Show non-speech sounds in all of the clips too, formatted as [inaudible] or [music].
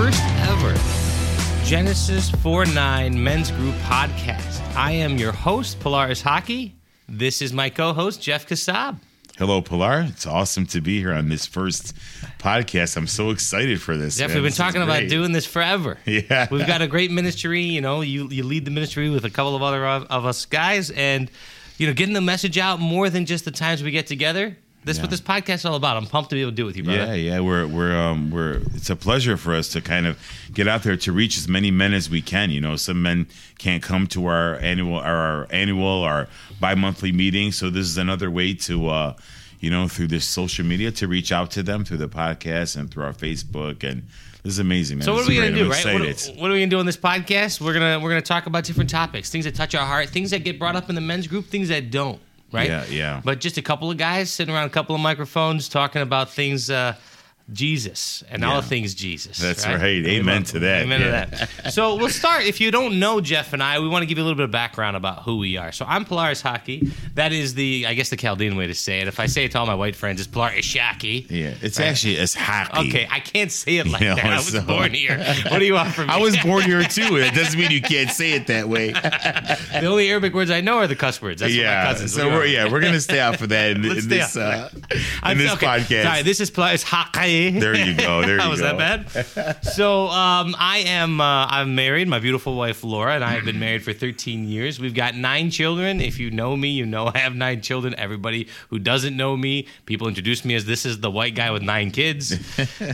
first ever Genesis 4 9 Men's Group podcast. I am your host, Polaris Hockey. This is my co host, Jeff Kassab. Hello, Pilar. It's awesome to be here on this first podcast. I'm so excited for this. Jeff, man. we've been This talking about doing this forever. [laughs] Yeah. We've got a great ministry. You know, you, you lead the ministry with a couple of other of, of us guys, and, you know, getting the message out more than just the times we get together. This is what this podcast is all about. I'm pumped to be able to do it with you, brother. Yeah, yeah, we're we're um we're it's a pleasure for us to kind of get out there to reach as many men as we can. You know, some men can't come to our annual our annual or bi-monthly meeting, so this is another way to uh you know through this social media to reach out to them through the podcast and through our Facebook and this is amazing, man. So what are we gonna do, right? What, what are we gonna do on this podcast? We're gonna we're gonna talk about different topics, things that touch our heart, things that get brought up in the men's group, things that don't, right? Yeah, yeah. But just a couple of guys sitting around a couple of microphones talking about things, uh, Jesus and all things Jesus. That's right. Amen to that. Amen Yeah. to that. So we'll start. If you don't know Jeff and I, we want to give you a little bit of background about who we are. So I'm Polaris Hockey. That is the, I guess, the Chaldean way to say it. If I say it to all my white friends, it's Polaris Shaki. Yeah, it's actually it's hockey. Okay, I can't say it [laughs] like You know, that. I was so- born here. What do you want from [laughs] me? I was [laughs] born here too. It doesn't mean you can't say it that way. the only Arabic words I know are the cuss words. That's what my yeah. cousins. So we're yeah we're gonna stay off of that in, in this uh, in this okay, podcast. Sorry, this is Polaris Hockey. [laughs] There you go. There [laughs] you was go. that bad? [laughs] so um, I am. Uh, I'm married. My beautiful wife Laura and I have been married for 13 years. We've got nine children. If you know me, you know I have nine children. Everybody who doesn't know me, people introduce me as this is the white guy with nine kids.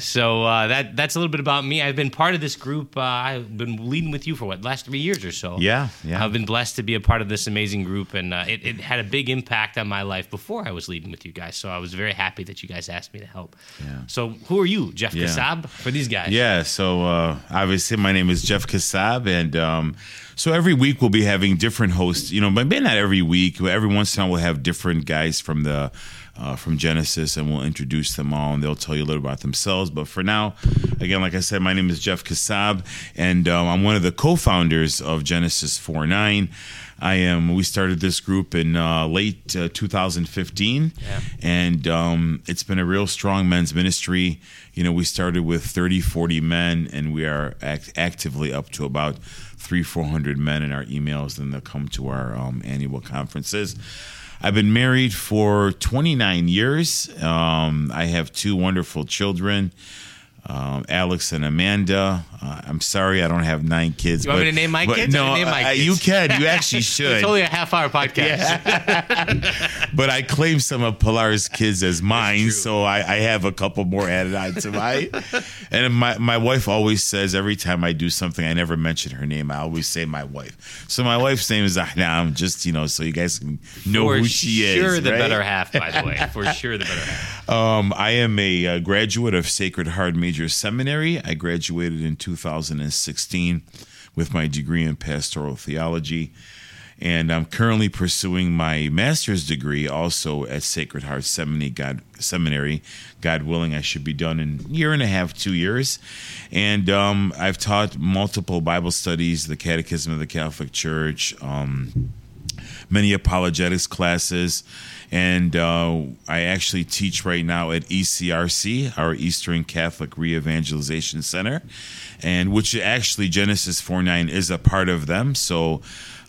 so uh, that that's a little bit about me. I've been part of this group. Uh, I've been leading with you for what last three years or so. Yeah, yeah. I've been blessed to be a part of this amazing group, and uh, it, it had a big impact on my life before I was leading with you guys. So I was very happy that you guys asked me to help. Yeah. So who are you, Jeff Yeah. Kassab, for these guys? Yeah, so uh, obviously my name is Jeff Kassab, and um, so every week we'll be having different hosts. You know, maybe not every week, but every once in a while we'll have different guys from the uh, from Genesis, and we'll introduce them all, and they'll tell you a little about themselves. But for now, again, like I said, my name is Jeff Kassab, and um, I'm one of the co-founders of Genesis 49. I am. We started this group in uh, late uh, 2015, Yeah. and um, it's been a real strong men's ministry. You know, we started with 30, 40 men, and we are act- actively up to about three, 400 men in our emails, and they'll come to our um, annual conferences. I've been married for 29 years. Um, I have two wonderful children. Um, Alex and Amanda. Uh, I'm sorry, I don't have nine kids. You want but, me to name my but kids No, name my uh, kids? you can. You actually [laughs] should. It's only a half hour [laughs] podcast. [laughs] but I claim some of Pilar's kids as mine, so I, I have a couple more added on to mine. and my, my wife always says every time I do something, I never mention her name. I always say my wife. So my wife's name is Ahnam, just you know, so you guys can know For who she is. For sure the right? better half, by the way. For sure the better half. Um, I am a, uh graduate of Sacred Heart Major Seminary. I graduated in 2016 with my degree in pastoral theology. And I'm currently pursuing my master's degree also at Sacred Heart Seminary. God, Seminary. God willing, I should be done in a year and a half, two years. And um, I've taught multiple Bible studies, the Catechism of the Catholic Church, um, many apologetics classes, and uh, I actually teach right now at ECRC, our Eastern Catholic Re-Evangelization Center, and which actually Genesis 4:9 is a part of them. So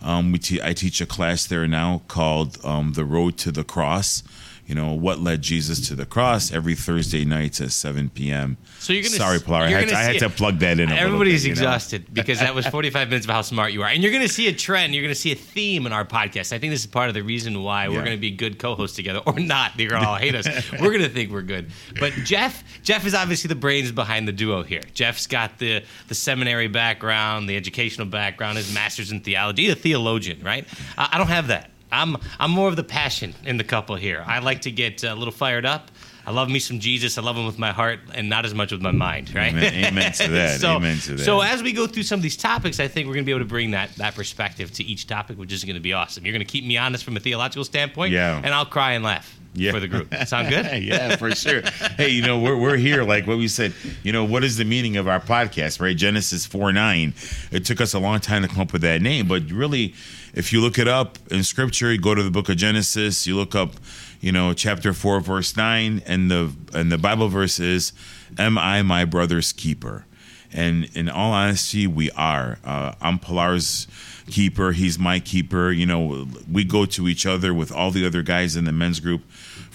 um, we te- I teach a class there now called um, "The Road to the Cross." You know what led Jesus to the cross every Thursday nights at 7 p.m. So you're gonna sorry, Pilar, I you're had, to, I had to plug that in. A little Everybody's bit, you know? exhausted because that was 45 minutes of how smart you are. And you're going to see a trend. You're going to see a theme in our podcast. I think this is part of the reason why we're going to be good co-hosts together or not. Going to all hate us. [laughs] We're going to think we're good. But Jeff, Jeff is obviously the brains behind the duo here. Jeff's got the, the seminary background, the educational background, his master's in theology, a theologian, right? I, I don't have that. I'm, I'm more of the passion in the couple here. I like to get uh, a little fired up. I love me some Jesus. I love him with my heart and not as much with my mind, right? Amen, amen to [laughs] that. so, amen to that. so as we go through some of these topics, I think we're going to be able to bring that that perspective to each topic, which is going to be awesome. You're going to keep me honest from a theological standpoint, Yeah. and I'll cry and laugh Yeah. for the group. Sound good? [laughs] yeah, for sure. Hey, you know, we're, we're here, like what we said, you know, what is the meaning of our podcast, right? Genesis 4 9. It took us a long time to come up with that name, but really, if you look it up in scripture, you go to the book of Genesis, you look up, you know, chapter 4 verse 9 and the and the Bible verse is am I my brother's keeper? And in all honesty, we are. Uh, I'm Pilar's keeper. He's my keeper. You know, we go to each other with all the other guys in the men's group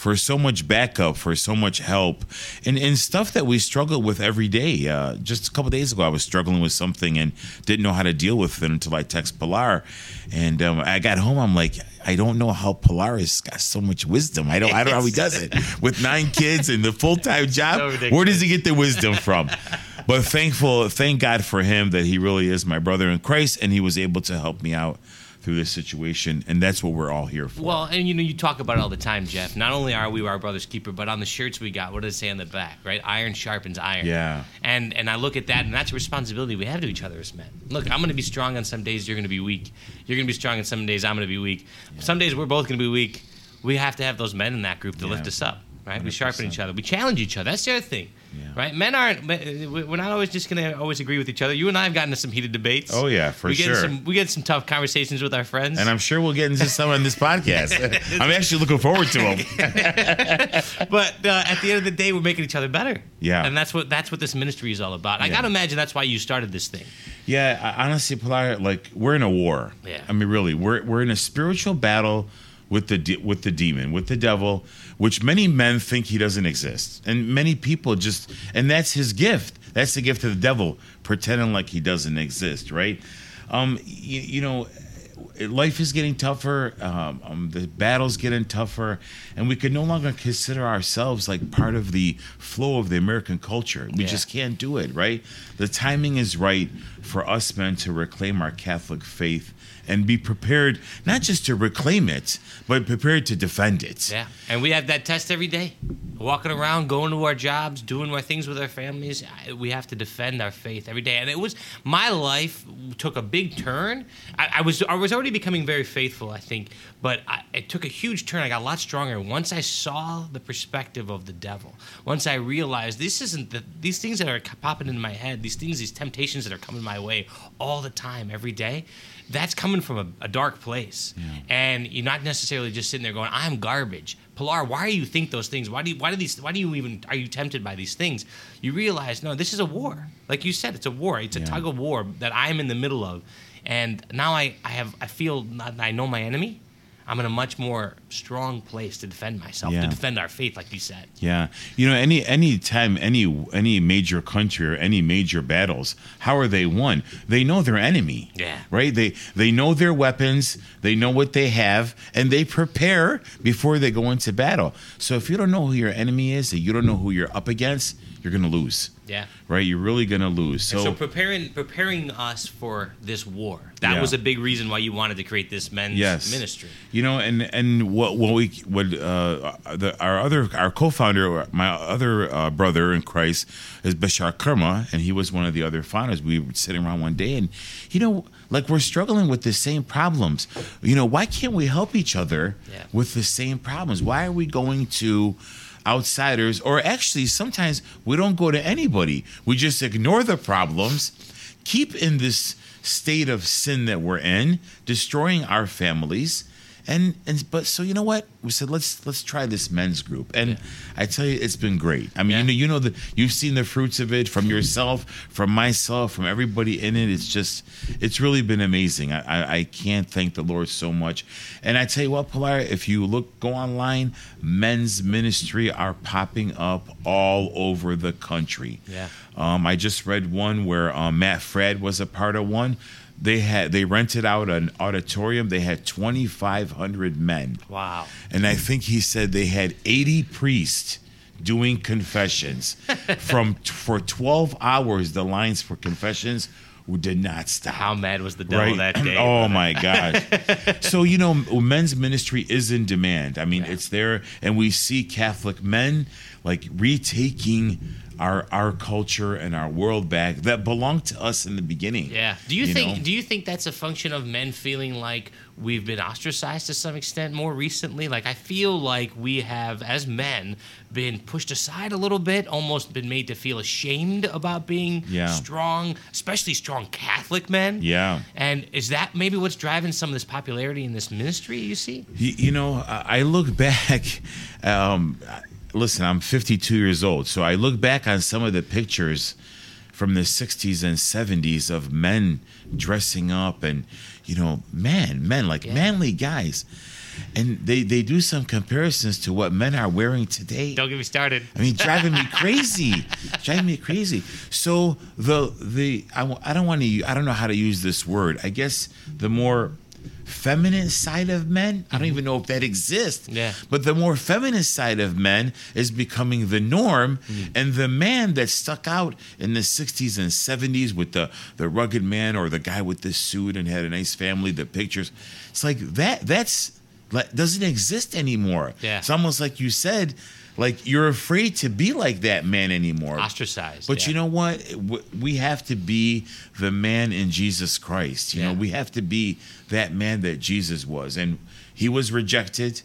for so much backup, for so much help, and, and stuff that we struggle with every day. Uh, just a couple days ago, I was struggling with something and didn't know how to deal with it until I text Pilar, and um, I got home. I'm like, I don't know how Pilar has got so much wisdom. I don't. I don't know how he does it [laughs] with nine kids and the full time job. So Where does he get the wisdom from? [laughs] But thankful, thank God for him that he really is my brother in Christ, and he was able to help me out through this situation, and that's what we're all here for. Well, and you know, you talk about it all the time, Jeff. Not only are we our brother's keeper, but on the shirts we got, what does it say on the back, right? Iron sharpens iron. Yeah. And and I look at that, and that's a responsibility we have to each other as men. Look, I'm going to be strong on some days. You're going to be weak. You're going to be strong on some days. I'm going to be weak. Some days we're both going to be weak. We have to have those men in that group to Yeah. lift us up, right? We 100%. sharpen each other. We challenge each other. That's the other thing. Yeah. Right, men aren't. We're not always just going to always agree with each other. You and I have gotten into some heated debates. Oh, yeah, for we get sure. Some, we get some tough conversations with our friends. and I'm sure we'll get into some on this podcast. [laughs] [laughs] I'm actually looking forward to them. [laughs] but uh, at the end of the day, we're making each other better. Yeah. and that's what that's what this ministry is all about. I Yeah. gotta imagine that's why you started this thing. Yeah, I- honestly, Pilar, like we're in a war. Yeah. I mean, really, we're we're in a spiritual battle with the de- with the demon, with the devil, which many men think he doesn't exist, and many people just, and that's his gift. That's the gift of the devil, pretending like he doesn't exist, right? Um, you, you know. Life is getting tougher. Um, um, the battle's getting tougher, and we can no longer consider ourselves like part of the flow of the American culture. We Yeah. just can't do it, right? The timing is right for us men to reclaim our Catholic faith and be prepared not just to reclaim it, but prepared to defend it. Yeah, and we have that test every day. Walking around, going to our jobs, doing our things with our families. We have to defend our faith every day. And it was my life took a big turn. I, I was I was already becoming very faithful, I think, but I, it took a huge turn. I got a lot stronger once I saw the perspective of the devil. Once I realized this isn't the these things that are popping into my head. These things, these temptations that are coming my way all the time, every day. That's coming from a, a dark place, and you're not necessarily just sitting there going, "I'm garbage." Pilar, why do you think those things? Why do you, why do these? Why do you even are you tempted by these things? You realize, no, this is a war. Like you said, it's a war. It's a Yeah. tug of war that I'm in the middle of, and now I, I have I feel I know my enemy. I'm in a much more strong place to defend myself, Yeah. to defend our faith, like you said. Yeah, you know, any any time any any major country or any major battles, how are they won? They know their enemy. Yeah. right. They they know their weapons. They know what they have, and they prepare before they go into battle. So if you don't know who your enemy is, and you don't know who you're up against, you're gonna lose. Yeah. Right, you're really gonna lose. So, So, preparing preparing us for this war. That Yeah. was a big reason why you wanted to create this men's yes ministry. you know and and what what we what uh the, our other our co-founder my other uh, brother in christ is bashar kerma and he was one of the other founders we were sitting around one day and you know like we're struggling with the same problems you know why can't we help each other Yeah. with the same problems why are we going to outsiders or actually sometimes we don't go to anybody we just ignore the problems keep in this state of sin that we're in, destroying our families. And and but so you know what? We said let's let's try this men's group. And I tell you it's been great. I mean Yeah. you know you know that you've seen the fruits of it from yourself from myself from everybody in it. It's just it's really been amazing. I I, I can't thank the Lord so much. And I tell you what Pilar if you look go online men's ministry are popping up all over the country. Yeah. um, I just read one where um, Matt Fradd was a part of one. They had they rented out an auditorium. They had twenty five hundred men, Wow. and I think he said they had eighty priests doing confessions [laughs] from for twelve hours. The lines for confessions did not stop. How mad was the devil that day? [clears throat] Oh my gosh. [laughs] so you know, men's ministry is in demand. I mean, Yeah. it's there, and we see Catholic men like retaking our our culture and our world back that belonged to us in the beginning. Yeah. Do you, You think know? do you think that's a function of men feeling like we've been ostracized to some extent more recently? Like I feel like we have as men been pushed aside a little bit, almost been made to feel ashamed about being Yeah. strong, especially strong Catholic men. Yeah. And is that maybe what's driving some of this popularity in this ministry you see? You, you know, I I look [laughs] back. Um, listen, I'm 52 years old, so I look back on some of the pictures from the 60s and 70s of men dressing up, and you know, man, men like Yeah. manly guys, and they they do some comparisons to what men are wearing today. Don't get me started. I mean, driving me [laughs] crazy, driving me crazy. So the the I, I don't want to I don't know how to use this word. I guess the more feminine side of men. I don't even know if that exists. Mm-hmm. Yeah. But the more feminine side of men is becoming the norm, Mm-hmm. and the man that stuck out in the '60s and '70s with the the rugged man or the guy with the suit and had a nice family, the pictures. It's like that. That's like doesn't exist anymore. Yeah. It's almost like you said, like you're afraid to be like that man anymore. Ostracized. But yeah. you know what? We have to be the man in Jesus Christ. You Yeah. know, we have to be that man that Jesus was. And he was rejected,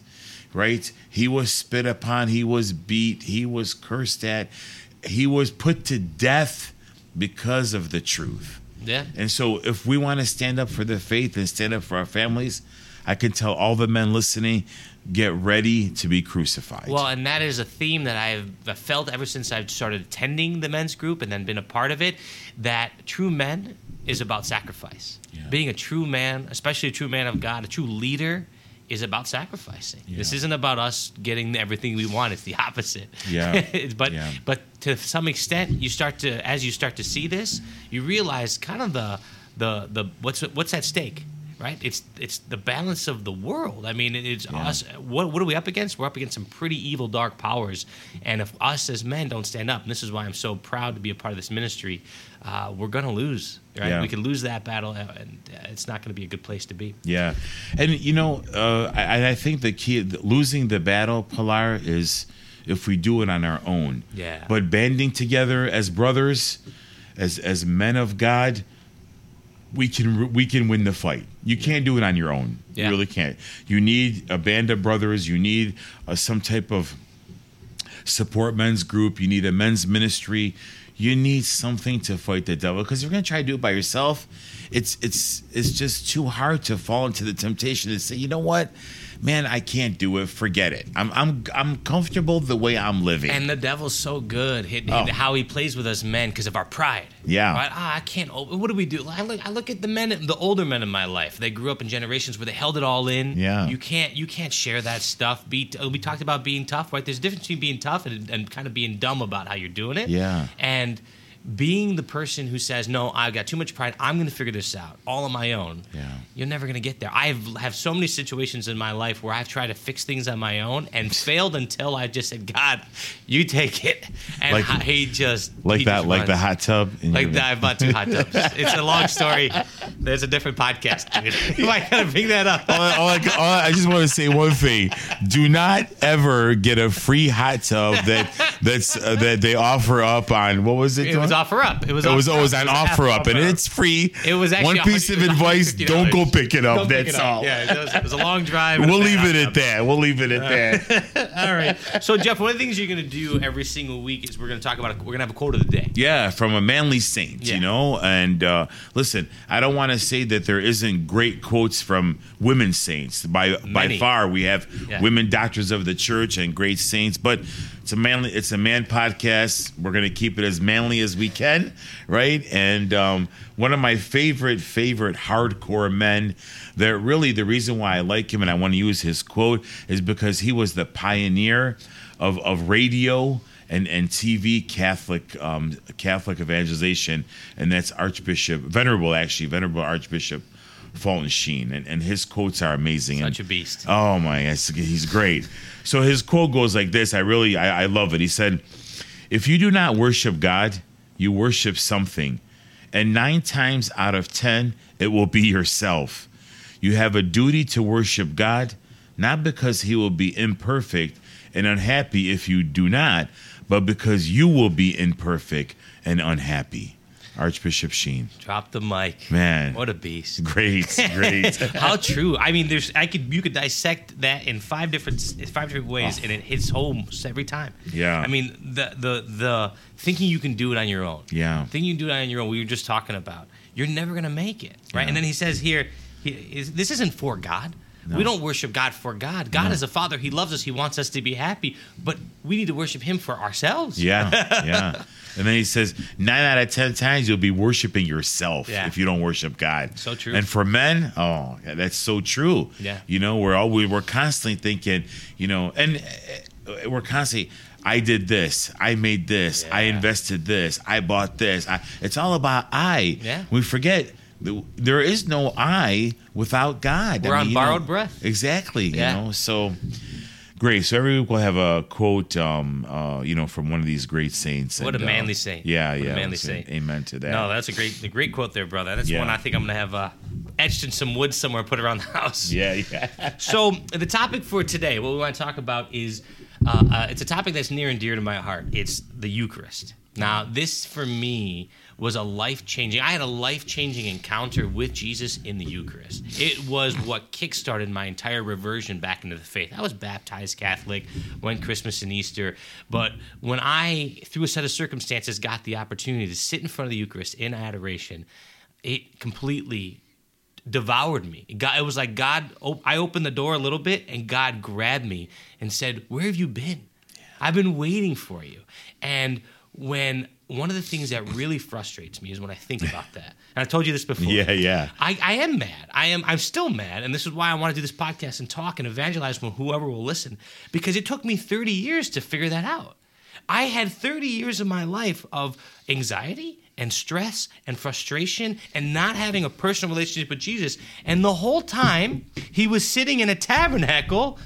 right? He was spit upon, he was beat, he was cursed at, he was put to death because of the truth. Yeah. And so, if we want to stand up for the faith and stand up for our families, I can tell all the men listening get ready to be crucified. Well, and that is a theme that I've felt ever since I've started attending the men's group and then been a part of it. That true men is about sacrifice. Yeah. Being a true man, especially a true man of God, a true leader, is about sacrificing. This isn't about us getting everything we want. It's the opposite. Yeah. [laughs] But Yeah. but to some extent, you start to as you start to see this, you realize kind of the the the what's what's at stake. Right, it's it's the balance of the world. I mean, it's Yeah. us. What what are we up against? We're up against some pretty evil, dark powers, and if us as men don't stand up, and this is why I'm so proud to be a part of this ministry, uh, we're gonna lose. Right, Yeah. we could lose that battle, uh, and uh, it's not gonna be a good place to be. Yeah, and you know, uh, I, I think the key losing the battle, Pilar, is if we do it on our own. Yeah. But banding together as brothers, as as men of God, we can we can win the fight. You can't do it on your own. Yeah. You really can't. You need a band of brothers. You need uh, some type of support men's group. You need a men's ministry. You need something to fight the devil because if you're going to try to do it by yourself. It's it's it's just too hard to fall into the temptation to say, you know what, man, I can't do it. Forget it. I'm I'm I'm comfortable the way I'm living. And the devil's so good Oh. how he plays with us men because of our pride. Yeah. Right? Ah, I can't. oh, What do we do? I look. I look at the men, the older men in my life. They grew up in generations where they held it all in. Yeah. You can't. You can't share that stuff. Be. We talked about being tough, right? There's a difference between being tough and, and kind of being dumb about how you're doing it. Yeah. And being the person who says, "No, I've got too much pride. I'm going to figure this out all on my own." Yeah. You're never going to get there. I have, so many situations in my life where I've tried to fix things on my own and failed until I just said, "God, you take it," and Like- he just like he that, just like the hot tub. in Like that, I bought two hot tubs. [laughs] It's a long story. There's a different podcast, dude. [laughs] Why gotta bring that up? all, I- all I, all I- just want to say one thing: Do not ever get a free hot tub that that's uh, that they offer up on what was it? It was OfferUp. It was. It was always up. on It was OfferUp, and it's free. It was actually one piece of advice: don't go pick it up. Don't that's it up. all. Yeah, it was, it was a long drive. We'll leave it at that. We'll leave it at that. [laughs] All right. So Jeff, one of the things you're gonna do every single week is we're gonna talk about. A, we're gonna have a quote of the day. Yeah, from a manly saint, Yeah. you know. And uh, listen, I don't want to say that there isn't great quotes from women saints. By by far, we have Yeah. women doctors of the church and great saints. But it's a manly, it's a man podcast. We're gonna keep it as manly as we can, right? And um, one of my favorite favorite hardcore men. That really the reason why I like him and I want to use his quote is because he was the pioneer of of radio and and TV Catholic um, Catholic evangelization, and that's Archbishop Venerable actually Venerable Archbishop Fulton Sheen, and, and his quotes are amazing. Such and, a beast. Oh my, he's great. So his quote goes like this. I really I, I love it. He said, "If you do not worship God, you worship something, and nine times out of ten, it will be yourself. You have a duty to worship God." Not because he will be imperfect and unhappy if you do not, but because you will be imperfect and unhappy. Archbishop Sheen. Drop the mic. Man. What a beast. Great, great. [laughs] How true. I mean, there's I could you could dissect that in five different five different ways, oh. and it hits home every time. Yeah. I mean, the the the thinking you can do it on your own. Yeah. Thinking you can do it on your own. We were just talking about. You're never gonna make it, right? Yeah. And then he says here, he, is, this isn't for God. We don't worship God for God. God is a father. He loves us. He wants us to be happy. But we need to worship Him for ourselves. Yeah, [laughs] yeah. And then he says, nine out of ten times you'll be worshiping yourself Yeah. if you don't worship God. So true. And for men, oh, yeah, that's so true. Yeah. You know, we're all we we're constantly thinking, you know, and uh, we're constantly. I did this. I made this. I invested this. I bought this. I, it's all about I. Yeah. We forget there is no I without God. We're I on you know, borrowed breath. Exactly. Yeah. You know, so great. So every week we'll have a quote, um, uh, you know, from one of these great saints. What a and, uh, manly saint. Yeah, What a yeah. manly saint. Amen to that. No, that's a great, a great quote there, brother. That's Yeah. one I think I'm gonna have uh, etched in some wood somewhere, put around the [laughs] house. yeah, yeah. [laughs] So the topic for today, what we want to talk about is, uh, uh, it's a topic that's near and dear to my heart. It's the Eucharist. Now, this for me was a life changing. I had a life changing encounter with Jesus in the Eucharist. It was what kickstarted my entire reversion back into the faith. I was baptized Catholic, went Christmas and Easter, but when I, through a set of circumstances, got the opportunity to sit in front of the Eucharist in adoration, it completely devoured me. It, got, it was like God. I opened the door a little bit, and God grabbed me and said, "Where have you been? I've been waiting for you." And when one of the things that really frustrates me is when I think about that. And I told you this [laughs] before. Yeah, yeah. I, I am mad. I am. I'm still mad, and this is why I want to do this podcast and talk and evangelize with whoever will listen, because it took me 30 years to figure that out. I had 30 years of my life of anxiety and stress and frustration and not having a personal relationship with Jesus, and the whole time he was sitting in a tabernacle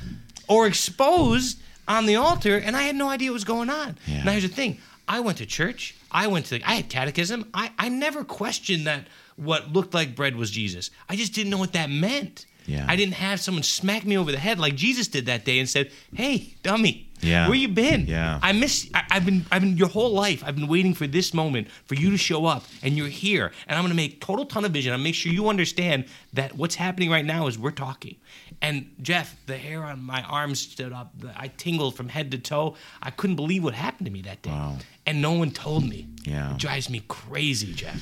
or exposed on the altar, and I had no idea what was going on. Yeah. Now here's the thing: I went to church. I went to. I had catechism. I I never questioned that what looked like bread was Jesus. I just didn't know what that meant. Yeah. I didn't have someone smack me over the head like Jesus did that day and said, "Hey, dummy, Yeah. where you been? Yeah. I miss. I, I've been. I've been your whole life. I've been waiting for this moment for you to show up, and you're here. And I'm gonna make total ton of vision. I'm make sure you understand that what's happening right now is we're talking. And Jeff, the hair on my arms stood up. I tingled from head to toe. I couldn't believe what happened to me that day. Wow. And no one told me. Yeah. It drives me crazy, Jeff.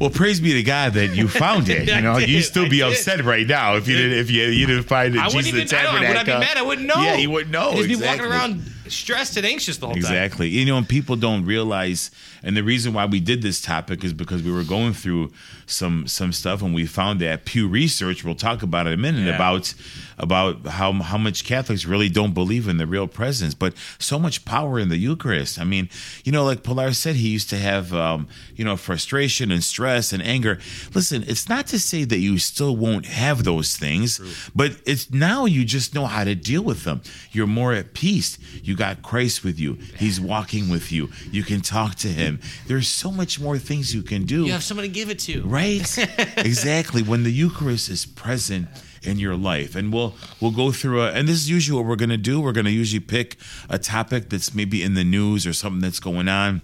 Well, praise be to God that you found it. [laughs] You know, you'd still I be did. upset right now if you didn't if you you didn't find it. I wouldn't Jesus even. I would I be tabernacle. mad? I wouldn't know. Yeah, you wouldn't know. Just be walking around stressed and anxious the whole time. Exactly. You know, and people don't realize, and the reason why we did this topic is because we were going through some some stuff, and we found that Pew Research. We'll talk about it in a minute Yeah. about about how how much Catholics really don't believe in the real presence, but so much power in the Eucharist. I mean, you know, like Pilar said, he used to have um, you know frustration and stress and anger. Listen, it's not to say that you still won't have those things, but it's now you just know how to deal with them. You're more at peace. You got Christ with you. He's walking with you. You can talk to him. There's so much more things you can do. You have someone to give it to. Right. [laughs] exactly. When the Eucharist is present in your life. And we'll we'll go through a and this is usually what we're gonna do. We're gonna usually pick a topic that's maybe in the news or something that's going on.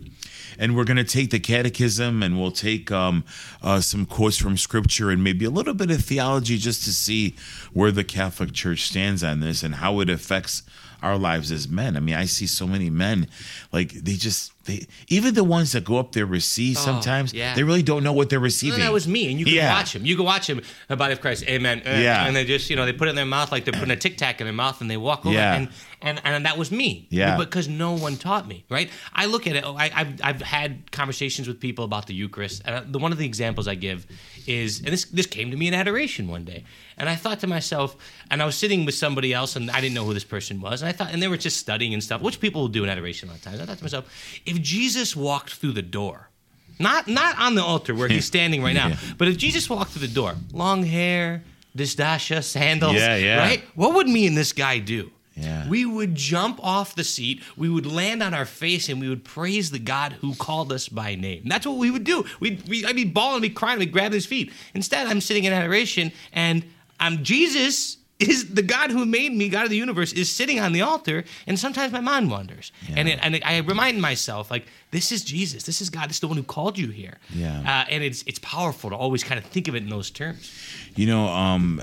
And we're going to take the catechism and we'll take um, uh, some quotes from scripture and maybe a little bit of theology just to see where the Catholic Church stands on this and how it affects our lives as men. I mean, I see so many men like they just they even the ones that go up there receive sometimes yeah. they really don't know what they're receiving. that was me, and you can Yeah. watch him. You can watch him. The body of Christ, Amen. Uh, Yeah. and they just, you know, they put it in their mouth like they're putting a tic tac in their mouth, and they walk over, Yeah. and, and and that was me. Yeah. because no one taught me. Right? I look at it. Oh, I, I've I've had conversations with people about the Eucharist, and uh, the one of the examples I give is, and this this came to me in adoration one day, and I thought to myself, and I was sitting with somebody else, and I didn't know who this person was, and I thought, and they were just studying and stuff, which people will do in adoration a lot of times. I thought to myself, if Jesus walked through the door. Not not on the altar where he's [laughs] standing right now, Yeah. but if Jesus walked through the door, long hair, dishdasha, sandals, Yeah, yeah. right? What would me and this guy do? Yeah. We would jump off the seat, we would land on our face, and we would praise the God who called us by name. That's what we would do. We'd, we, I'd be bawling, we'd crying, we'd grab his feet. Instead, I'm sitting in adoration, and I'm Jesus is the God who made me, God of the universe, is sitting on the altar, and sometimes my mind wanders, and it, and it, I remind myself like this is Jesus, this is God, this is the one who called you here, Yeah. uh, and it's it's powerful to always kind of think of it in those terms. You know, um,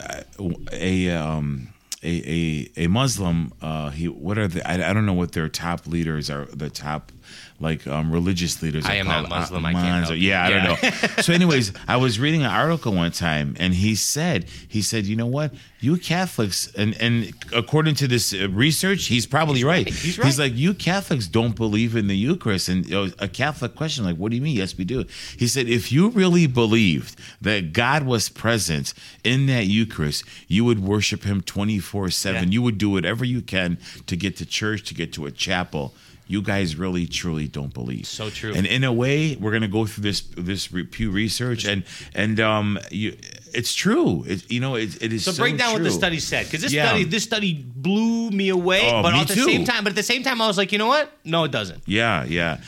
a um, a a, a Muslim. Uh, he what are the? I, I don't know what their top leaders are. The top like um, religious leaders. I am not. Muslim, I can't or- you. yeah, I don't know. so, anyways, I was reading an article one time, and he said he said, you know what, you Catholics, and and according to this uh, research, he's probably right. right. He's He's like, you Catholics don't believe in the Eucharist, and a Catholic question like, what do you mean? Yes, we do. He said, if you really believed that God was present in that Eucharist, you would worship Him twenty four seven. You would do whatever you can to get to church, to get to a chapel. You guys really, truly don't believe. So true. And in a way, we're gonna go through this this Pew research, and and um, you, it's true. It, you know, it, it is. So, So, break down what the study said because this Yeah. study this study blew me away, Oh, but me at the too. same time, but at the same time, I was like, you know what? No, it doesn't. Yeah, yeah.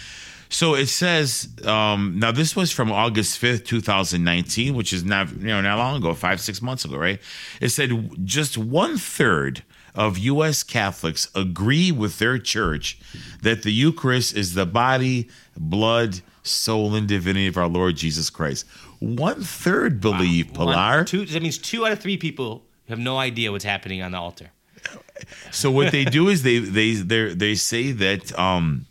So it says um, now this was from August fifth, two thousand nineteen, which is not you know not long ago, five six months ago, right? It said just one third of U.S. Catholics agree with their church that the Eucharist is the body, blood, soul, and divinity of our Lord Jesus Christ. One third believe One- Pilar. two, that means two out of three people have no idea what's happening on the altar. So what they do is they they they they say that um,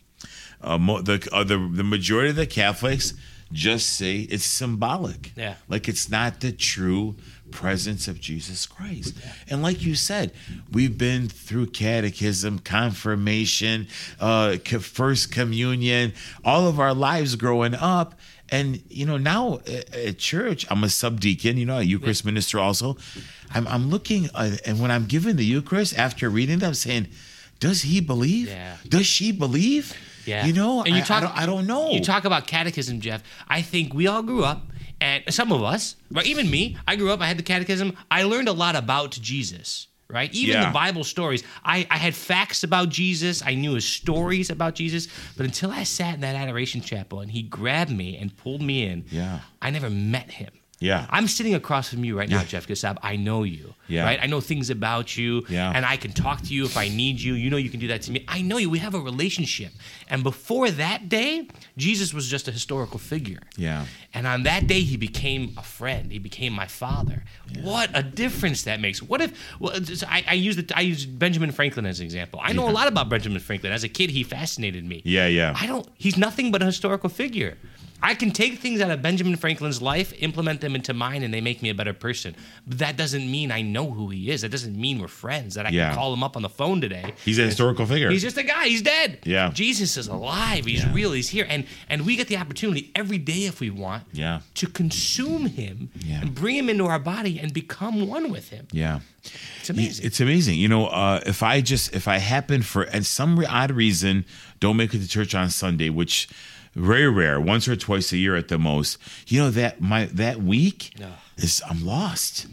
uh, mo- the uh, the the majority of the Catholics just say it's symbolic. Yeah. like it's not the true presence of Jesus Christ. And like you said, we've been through catechism, confirmation, uh, first communion, all of our lives growing up. And you know now at at church, I'm a subdeacon. You know, a Eucharist minister also. I'm, I'm looking, uh, and when I'm giving the Eucharist after reading it, I'm saying, "Does he believe? Yeah. Does she believe? Yeah. You know, And you I, talk- I, don't, I don't know. You talk about catechism, Jeff. I think we all grew up, and some of us, right? Even me, I grew up. I had the catechism. I learned a lot about Jesus. Right, even Yeah. the Bible stories. I, I had facts about Jesus. I knew his stories about Jesus. But until I sat in that adoration chapel and he grabbed me and pulled me in, Yeah. I never met him. Yeah. I'm sitting across from you right now, Jeff Kassab. I know you. Yeah. Right? I know things about you. Yeah. And I can talk to you if I need you. You know you can do that to me. I know you. We have a relationship. And before that day, Jesus was just a historical figure. Yeah. And on that day, he became a friend. He became my father. What a difference that makes. What if? Well, I, I use the I use Benjamin Franklin as an example. I know a lot about Benjamin Franklin. As a kid, he fascinated me. Yeah, yeah. I don't. He's nothing but a historical figure. I can take things out of Benjamin Franklin's life, implement them into mine, and they make me a better person. But that doesn't mean I know who he is. That doesn't mean we're friends. That I Yeah. can call him up on the phone today. He's a historical figure. He's just a guy. He's dead. Yeah. Jesus is alive. He's Yeah. real. He's here. And and we get the opportunity every day if we want Yeah. to consume him Yeah. and bring him into our body and become one with him. yeah. It's amazing. It's amazing. You know, uh, if I just if I happen for and some odd reason don't make it to church on Sunday, which very rare, once or twice a year at the most. You know that my that week Yeah. is I'm lost.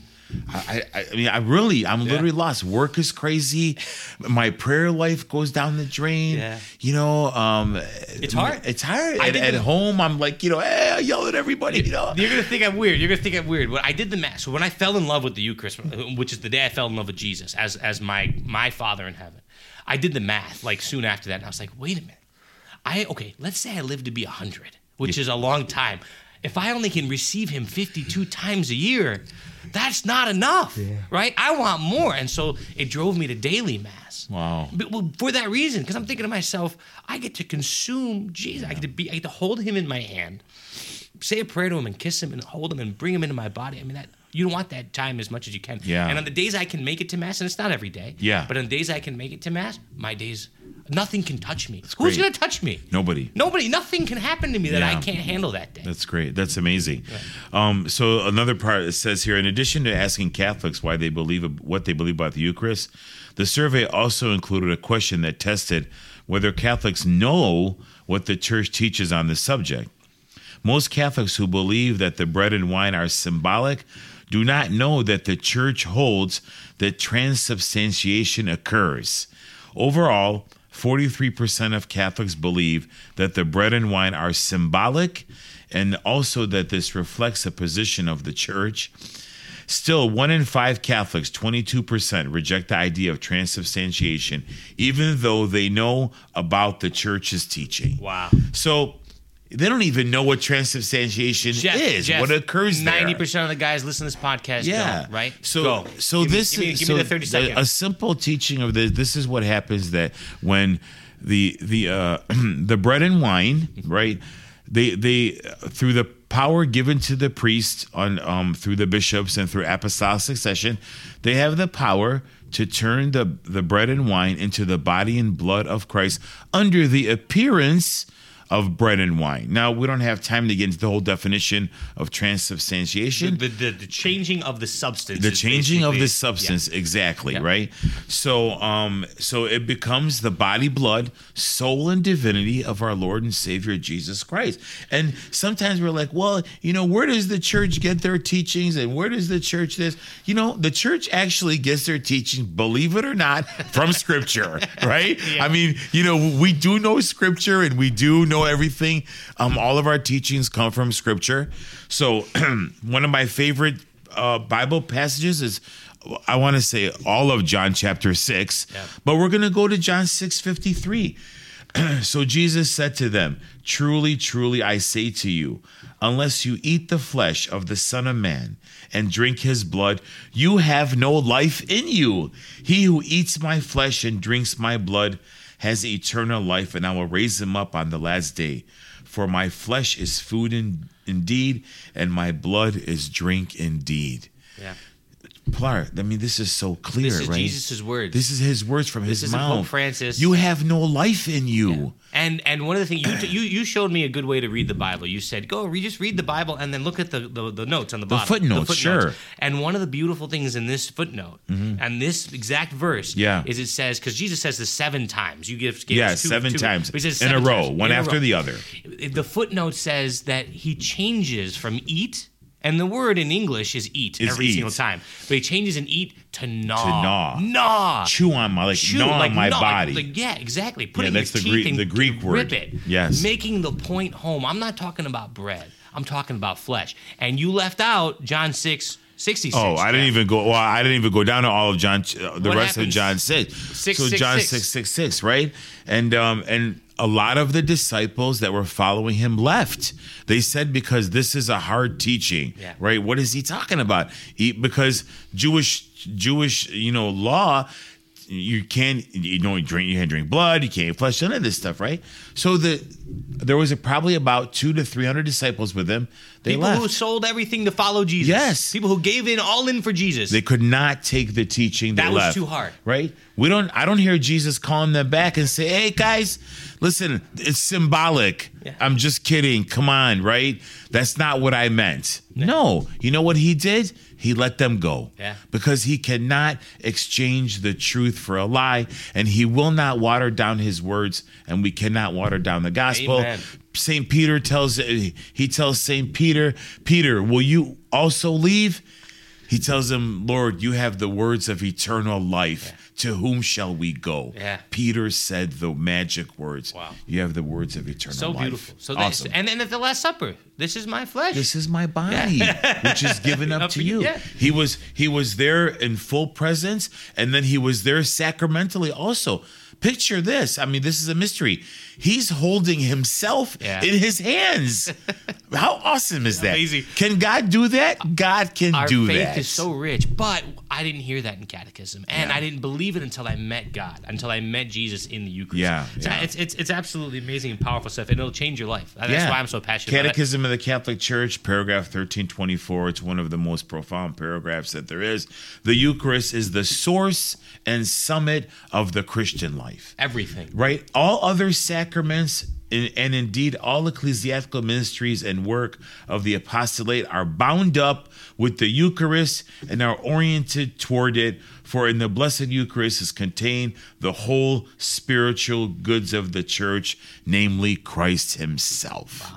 I, I, I mean, I really, I'm literally lost. Work is crazy. My prayer life goes down the drain. Yeah. You know, um, It's hard. It's hard. I At, at home, I'm like, you know, hey, I yell at everybody. You know, You're gonna think I'm weird. You're gonna think I'm weird. When I did the mass, so when I fell in love with the Eucharist, which is the day I fell in love with Jesus as as my my Father in heaven, I did the math like soon after that, and I was like, wait a minute, I okay, let's say I live to be hundred, which is a long time. If I only can receive Him 52 times a year, that's not enough, right? I want more, and so it drove me to daily mass. Wow. But, well, for that reason, because I'm thinking to myself, I get to consume Jesus. I get to be, I get to hold Him in my hand say a prayer to him and kiss him and hold him and bring him into my body. I mean that you don't want that time as much as you can. Yeah. And on the days I can make it to mass, and it's not every day. Yeah. But on the days I can make it to mass, my days, nothing can touch me. Who's great. gonna touch me? nobody. Nobody. Nothing can happen to me that I can't handle that day. That's great. That's amazing. Um, so another part it says here, in addition to asking Catholics why they believe what they believe about the Eucharist, the survey also included a question that tested whether Catholics know what the Church teaches on the subject. Most Catholics who believe that the bread and wine are symbolic do not know that the Church holds that transubstantiation occurs. Overall, 43% of Catholics believe that the bread and wine are symbolic and also that this reflects the position of the church. Still, one in five Catholics, 22%, reject the idea of transubstantiation, even though they know about the church's teaching. Wow. So they don't even know what transubstantiation Jeff, is, Jeff, what occurs there. Ninety percent of the guys listen to this podcast, Yeah. don't, right? So Go. so Give me- this give me, is give so me the thirty seconds. a simple teaching of this. This is what happens that when the the uh, [clears throat] the bread and wine, right? They they through the power given to the priest on um through the bishops and through apostolic succession, they have the power to turn the the bread and wine into the body and blood of Christ under the appearance of bread and wine. Now we don't have time to get into the whole definition of transubstantiation. The, the, the changing of the substance. the changing of the substance exactly Yeah. right? So um so it becomes the body blood soul and divinity of our lord and savior jesus christ. And sometimes we're like well you know where does the church get their teachings? And where does the church this? You know the church actually gets their teaching believe it or not from scripture [laughs] right? I mean you know we do know scripture and we do know everything um all of our teachings come from scripture so [clears throat] one of my favorite uh, Bible passages is I want to say all of John chapter 6, Yeah. but we're going to go to John 6:53. [clears throat] so Jesus said to them, "Truly, truly I say to you, unless you eat the flesh of the Son of Man and drink his blood, you have no life in you. He who eats my flesh and drinks my blood has eternal life, and I will raise him up on the last day. For my flesh is food in, indeed, and my blood is drink indeed." Yeah. Pilar, I mean, this is so clear, This is right? Jesus' words. This is his words from his isn't mouth. Pope Francis. You have no life in you. And and one of the things you, you you showed me a good way to read the Bible. You said go read just read the Bible and then look at the the, the notes on the bottom. footnotes, sure. Mm-hmm. And one of the beautiful things in this footnote and this exact verse, Yeah. is it says because Jesus says this seven times. You give gave Yeah, two, seven two- times he says in a row, times, one after row. the other. The footnote says that he changes from eat. And the word in English is eat Is every eat. single time. But he changes in eat to gnaw. gnaw. Gnaw Chew on my like chew, gnaw like on my gnaw, body. Like, yeah, exactly. Putting that's your the teeth Greek- the Greek rip word. it. Yes. Making the point home. I'm not talking about bread. I'm talking about flesh. And you left out John 6, 66. Oh, I didn't even go. Well, I didn't even go down to all of John, uh, the What rest of? John six. Six, so six, John six. six six six, right? And um and a lot of the disciples that were following him left. They said because this is a hard teaching, Yeah. right? What is he talking about? He, because Jewish Jewish you know law. You can't, you don't drink, you can't drink blood, you can't eat flesh, none of this stuff, right? So the there was a, probably about two to three hundred disciples with him. They People left. who sold everything to follow Jesus. Yes. People who gave in all in for Jesus. They could not take the teaching. They That was left, too hard. right? We don't. I don't hear Jesus calling them back and say, "Hey guys, listen, it's symbolic. Yeah. I'm just kidding. Come on, right? That's not what I meant." No, you know what he did? He let them go. Yeah. Because he cannot exchange the truth for a lie, and he will not water down his words, and we cannot water down the gospel. Amen. Saint Peter tells he tells Saint Peter, Peter, will you also leave? He tells him, Lord, you have the words of eternal life. To whom shall we go? Yeah. Peter said the magic words. Wow. You have the words of eternal so life. So beautiful. So awesome. that, and then at the Last Supper, this is my flesh. this is my body, [laughs] which is given up Up to you, yeah. He was he was there in full presence, and then he was there sacramentally also. Picture this. I mean, this is a mystery. He's holding himself Yeah. in his hands. [laughs] How awesome is that? Amazing. Can God do that? God can Our do that. Our faith is so rich, but I didn't hear that in catechism, and Yeah. I didn't believe it until I met God, until I met Jesus in the Eucharist. Yeah, So yeah. it's, it's it's absolutely amazing and powerful stuff, and it'll change your life. That's Yeah. why I'm so passionate. about it. Catechism of the Catholic Church, paragraph 1324. It's one of the most profound paragraphs that there is. The Eucharist is the source and summit of the Christian life. Everything. right? All other sacraments and, and indeed all ecclesiastical ministries and work of the apostolate are bound up with the Eucharist and are oriented toward it. For in the Blessed Eucharist is contained the whole spiritual goods of the church, namely Christ Himself.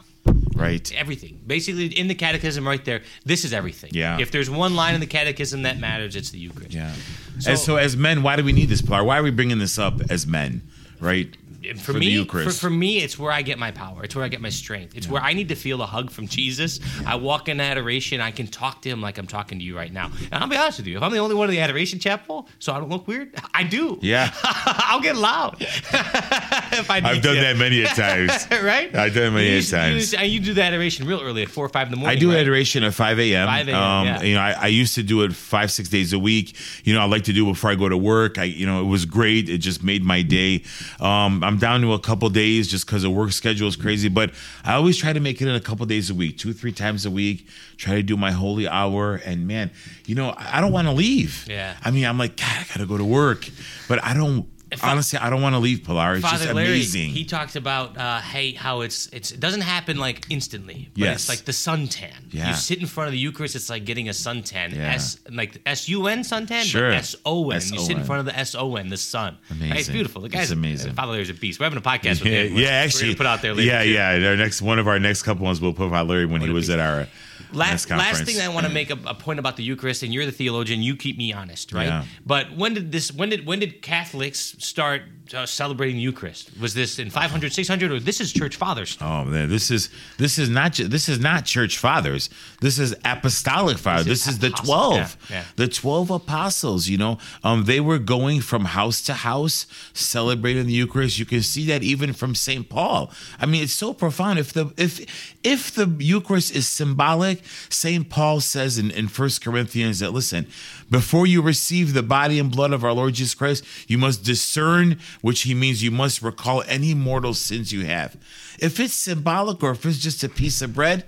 Right? Everything. Basically, in the catechism right there, this is everything. Yeah. If there's one line in the catechism that matters, it's the Eucharist. Yeah. So- and so, as men, why do we need this, Pilar? Why are we bringing this up as men? Right? For, the me, for, for me, it's where I get my power. It's where I get my strength. It's where I need to feel a hug from Jesus. I walk in adoration. I can talk to him like I'm talking to you right now. And I'll be honest with you. If I'm the only one in the adoration chapel, so I don't look weird, I do. Yeah. [laughs] I'll get loud. [laughs] if I. I've done to. that many a times. [laughs] right? I've done it many you, times. You, you do the adoration real early at four or five in the morning. I do right? adoration at 5 a.m. 5 a.m., Um, yeah. You know, I, I used to do it five, six days a week. You know, I like to do it before I go to work. I, you know, it was great. It just made my day. Um, I'm down to a couple days just because the work schedule is crazy, but I always try to make it in a couple days a week, two, three times a week. Try to do my holy hour. And man, you know, I don't want to leave. Yeah. I mean, I'm like, God, I got to go to work, but I don't. Honestly, I don't want to leave Pilar. It's Father just Larry, amazing. he talks about uh, hey how it's it's it doesn't happen like instantly, but Yes. it's like the suntan. Yeah. You sit in front of the Eucharist, it's like getting a suntan. Yeah. S like S U N suntan, Sure. but S O N. You sit in front of the S O N, the sun. Right? It's beautiful. The It's guy's amazing. Father Larry's a beast. We're having a podcast with yeah, him. yeah, We're actually, gonna put out there later. Yeah, too. yeah. Our next one of our next couple ones we'll put out Larry when he was at our Last, last thing I want to make a, a point about the Eucharist, and you're the theologian, you keep me honest, right? Yeah. But when did this? When did when did Catholics start uh, celebrating the Eucharist? Was this in 500, 600, or this is Church Fathers? Oh man, this is this is not this is not church fathers. This is apostolic fathers. This This is is the twelve, Yeah, yeah. the twelve apostles. You know, um, they were going from house to house celebrating the Eucharist. You can see that even from Saint Paul. I mean, it's so profound. If the if if the Eucharist is symbolic, Saint Paul says in in First Corinthians that listen, before you receive the body and blood of our Lord Jesus Christ, you must discern, which he means you must recall any mortal sins you have. If it's symbolic or if it's just a piece of bread,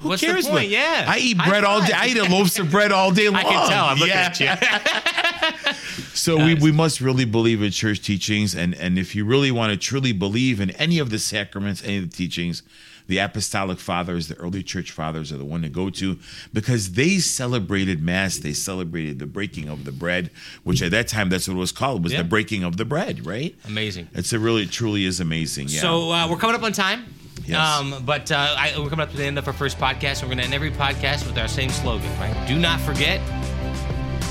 who What's the cares? point? what- Yeah. I eat bread all day. I eat a loaves of bread all day long. [laughs] I can tell. I'm looking Yeah. at you. [laughs] So we, we must really believe in church teachings, and and if you really want to truly believe in any of the sacraments, any of the teachings, the apostolic fathers, the early church fathers are the one to go to because they celebrated mass. They celebrated the breaking of the bread, which at that time that's what it was called was Yeah. the breaking of the bread, right? Amazing. It's a really truly is amazing. Yeah. So uh, we're coming up on time. Yes. Um, but uh, I, we're coming up to the end of our first podcast. We're going to end every podcast with our same slogan, right? Do not forget,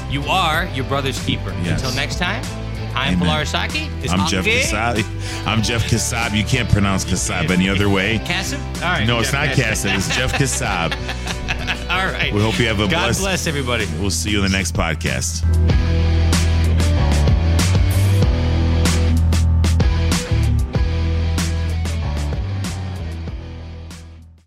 you are your brother's keeper. Yes. Until next time, I'm Amen. Pilar Saki. This I'm Jeff. Kassab. I'm Jeff Kassab. You can't pronounce Kassab any other way. Kassim? All right. No, it's Jeff not Kassab. It's Jeff Kassab. [laughs] All right. We hope you have a God blessed- bless everybody. We'll see you in the next podcast.